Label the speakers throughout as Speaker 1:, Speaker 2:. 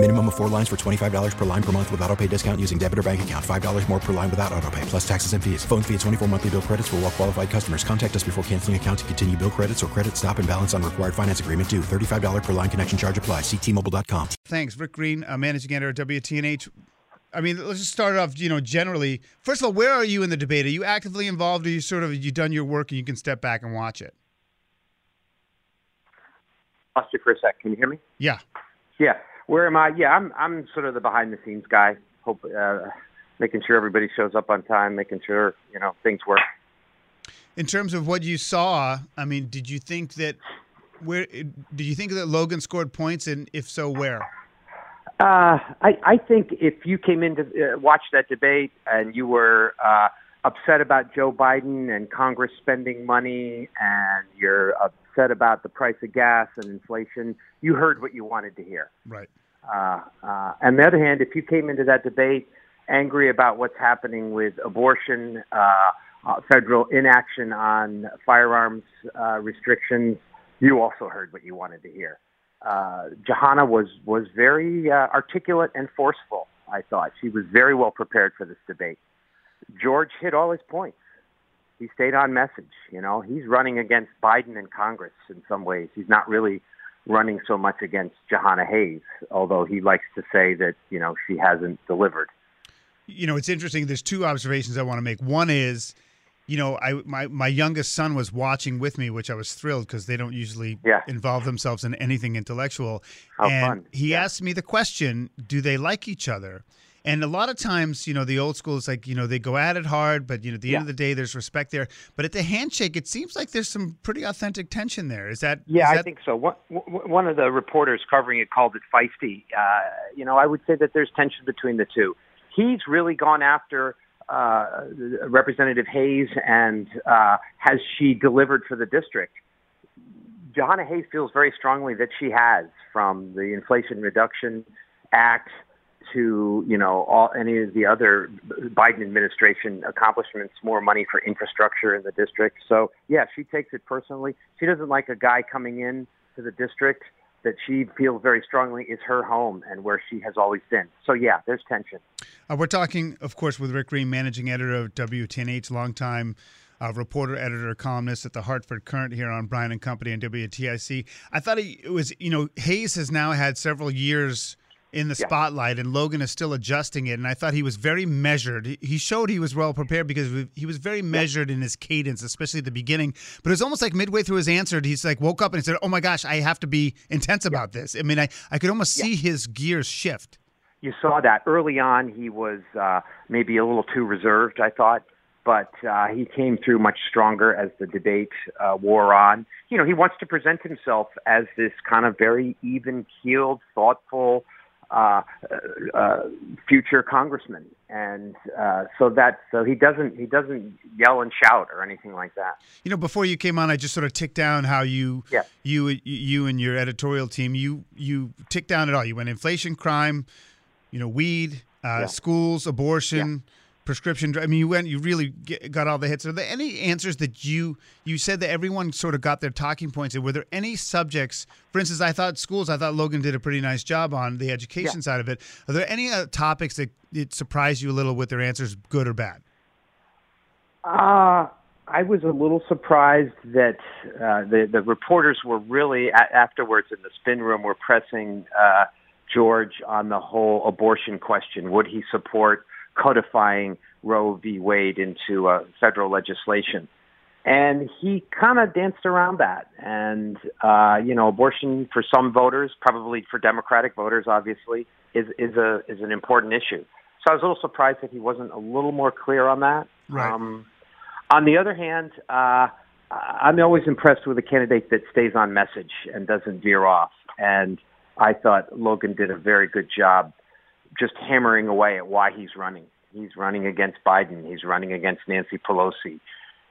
Speaker 1: Minimum of four lines for $25 per line per month with auto pay discount using debit or bank account. $5 more per line without auto pay, plus taxes and fees. Phone fee at 24 monthly bill credits for all well qualified customers. Contact us before canceling account to continue bill credits or credit stop and balance on required finance agreement due. $35 per line connection charge apply. Ctmobile.com.
Speaker 2: Thanks, Rick Green, uh, managing editor at WTNH. I mean, let's just start off. You know, generally, first of all, where are you in the debate? Are you actively involved, or you sort of you done your work and you can step back and watch it?
Speaker 3: Lost you for a sec. Can you hear me?
Speaker 2: Yeah.
Speaker 3: Yeah. Where am I? Yeah, I'm I'm sort of the behind the scenes guy. Hope uh, making sure everybody shows up on time, making sure you know things work.
Speaker 2: In terms of what you saw, I mean, did you think that where did you think that Logan scored points, and if so, where?
Speaker 3: Uh, I, I think if you came in to uh, watch that debate and you were uh, upset about Joe Biden and Congress spending money and you're upset about the price of gas and inflation, you heard what you wanted to hear.
Speaker 2: Right.
Speaker 3: Uh, uh, on the other hand, if you came into that debate angry about what's happening with abortion, uh, uh, federal inaction on firearms uh, restrictions, you also heard what you wanted to hear uh, Jahana was was very uh, articulate and forceful. I thought she was very well prepared for this debate. George hit all his points. He stayed on message. You know, he's running against Biden in Congress in some ways. He's not really running so much against Jahana Hayes, although he likes to say that you know she hasn't delivered.
Speaker 2: You know, it's interesting. There's two observations I want to make. One is you know, I my my youngest son was watching with me, which I was thrilled because they don't usually
Speaker 3: yeah.
Speaker 2: involve themselves in anything intellectual.
Speaker 3: How
Speaker 2: and
Speaker 3: fun.
Speaker 2: he
Speaker 3: yeah.
Speaker 2: asked me the question, "Do they like each other?" And a lot of times, you know, the old school is like, you know, they go at it hard, but you know, at the
Speaker 3: yeah.
Speaker 2: end of the day, there's respect there. But at the handshake, it seems like there's some pretty authentic tension there. Is that?
Speaker 3: Yeah,
Speaker 2: is that...
Speaker 3: I think so. One, one of the reporters covering it called it feisty. Uh, you know, I would say that there's tension between the two. He's really gone after uh, Representative Hayes and uh, has she delivered for the district? Jahana Hayes feels very strongly that she has, from the Inflation Reduction Act to you know all any of the other Biden administration accomplishments, more money for infrastructure in the district. So yeah, she takes it personally. She doesn't like a guy coming in to the district that she feels very strongly is her home and where she has always been. So yeah, there's tension.
Speaker 2: Uh, we're talking, of course, with Rick Green, managing editor of WTNH, longtime uh, reporter, editor, columnist at the Hartford Courant here on Brian and Company and WTIC. I thought it was, you know, Hayes has now had several years in the
Speaker 3: Yeah.
Speaker 2: spotlight, and Logan is still adjusting it. And I thought he was very measured. He- showed he was well prepared because he was very measured in his cadence, especially at the beginning. But it was almost like midway through his answer, he's like woke up and he said, "Oh my gosh, I have to be intense about this." I mean, I I could almost see his gears shift.
Speaker 3: you saw that early on. He was uh, maybe a little too reserved, I thought, but uh, he came through much stronger as the debate uh, wore on. You know, he wants to present himself as this kind of very even-keeled, thoughtful uh, uh, future congressman, and uh, so that so he doesn't he doesn't yell and shout or anything like that.
Speaker 2: You know, before you came on, I just sort of ticked down how you,
Speaker 3: Yeah.
Speaker 2: you, you and your editorial team, you, you ticked down it all. You went inflation, crime, you know, weed, uh,
Speaker 3: Yeah.
Speaker 2: schools, abortion, prescription. dr- I mean, you went, you really get, got all the hits. Are there any answers that you, you said that everyone sort of got their talking points? And were there any subjects, for instance, I thought schools, I thought Logan did a pretty nice job on the education
Speaker 3: Yeah.
Speaker 2: side of it. Are there any uh, topics that it surprised you a little with their answers, good or bad?
Speaker 3: Uh, I was a little surprised that uh, the the reporters were really a- afterwards in the spin room were pressing uh, George on the whole abortion question. Would he support codifying Roe v. Wade into uh, federal legislation? And he kind of danced around that. And uh, you know, abortion for some voters, probably for Democratic voters, obviously, is is a is an important issue. So I was a little surprised that he wasn't a little more clear on that.
Speaker 2: Right.
Speaker 3: Um, on the other hand, uh, I'm always impressed with a candidate that stays on message and doesn't veer off. And I thought Logan did a very good job just hammering away at why he's running. He's running against Biden. He's running against Nancy Pelosi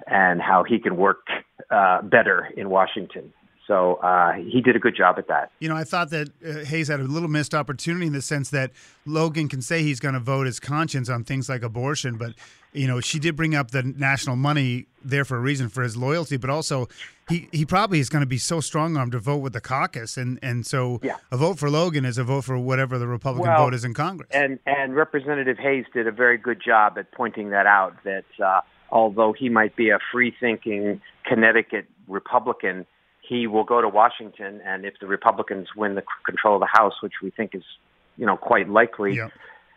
Speaker 3: and how he can work uh, better in Washington. So uh, he did a good job at that.
Speaker 2: You know, I thought that uh, Hayes had a little missed opportunity in the sense that Logan can say he's going to vote his conscience on things like abortion, but you know, she did bring up the national money there for a reason for his loyalty, but also he, he probably is going to be so strong armed to vote with the caucus, and and so
Speaker 3: Yeah.
Speaker 2: a vote for Logan is a vote for whatever the Republican
Speaker 3: Well,
Speaker 2: vote is in Congress.
Speaker 3: And and Representative Hayes did a very good job at pointing that out. That uh, although he might be a free-thinking Connecticut Republican, he will go to Washington, and if the Republicans win the control of the House, which we think is, you know, quite likely,
Speaker 2: yeah.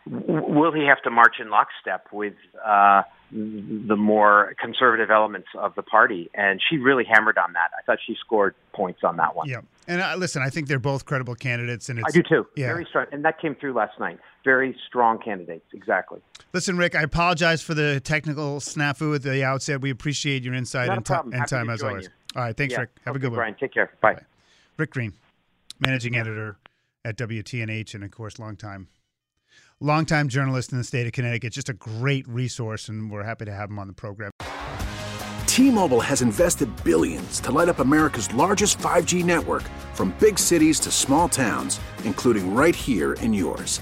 Speaker 3: w- will he have to march in lockstep with uh, the more conservative elements of the party? And she really hammered on that. I thought she scored points on that one.
Speaker 2: Yeah, and uh, listen, I think they're both credible candidates, and it's,
Speaker 3: I do too.
Speaker 2: Yeah.
Speaker 3: Very strong, and that came through last night. Very strong candidates, exactly.
Speaker 2: Listen, Rick, I apologize for the technical snafu at the outset. We appreciate your insight
Speaker 3: Not
Speaker 2: and,
Speaker 3: problem.
Speaker 2: and time as always.
Speaker 3: you.
Speaker 2: All right, thanks,
Speaker 3: Yeah.
Speaker 2: Rick. Have a good one.
Speaker 3: Brian. Take care. Bye.
Speaker 2: Rick Green, managing editor at WTNH, and of course, longtime, longtime journalist in the state of Connecticut. Just a great resource, and we're happy to have him on the program.
Speaker 4: T-Mobile has invested billions to light up America's largest 5G network from big cities to small towns, including right here in yours.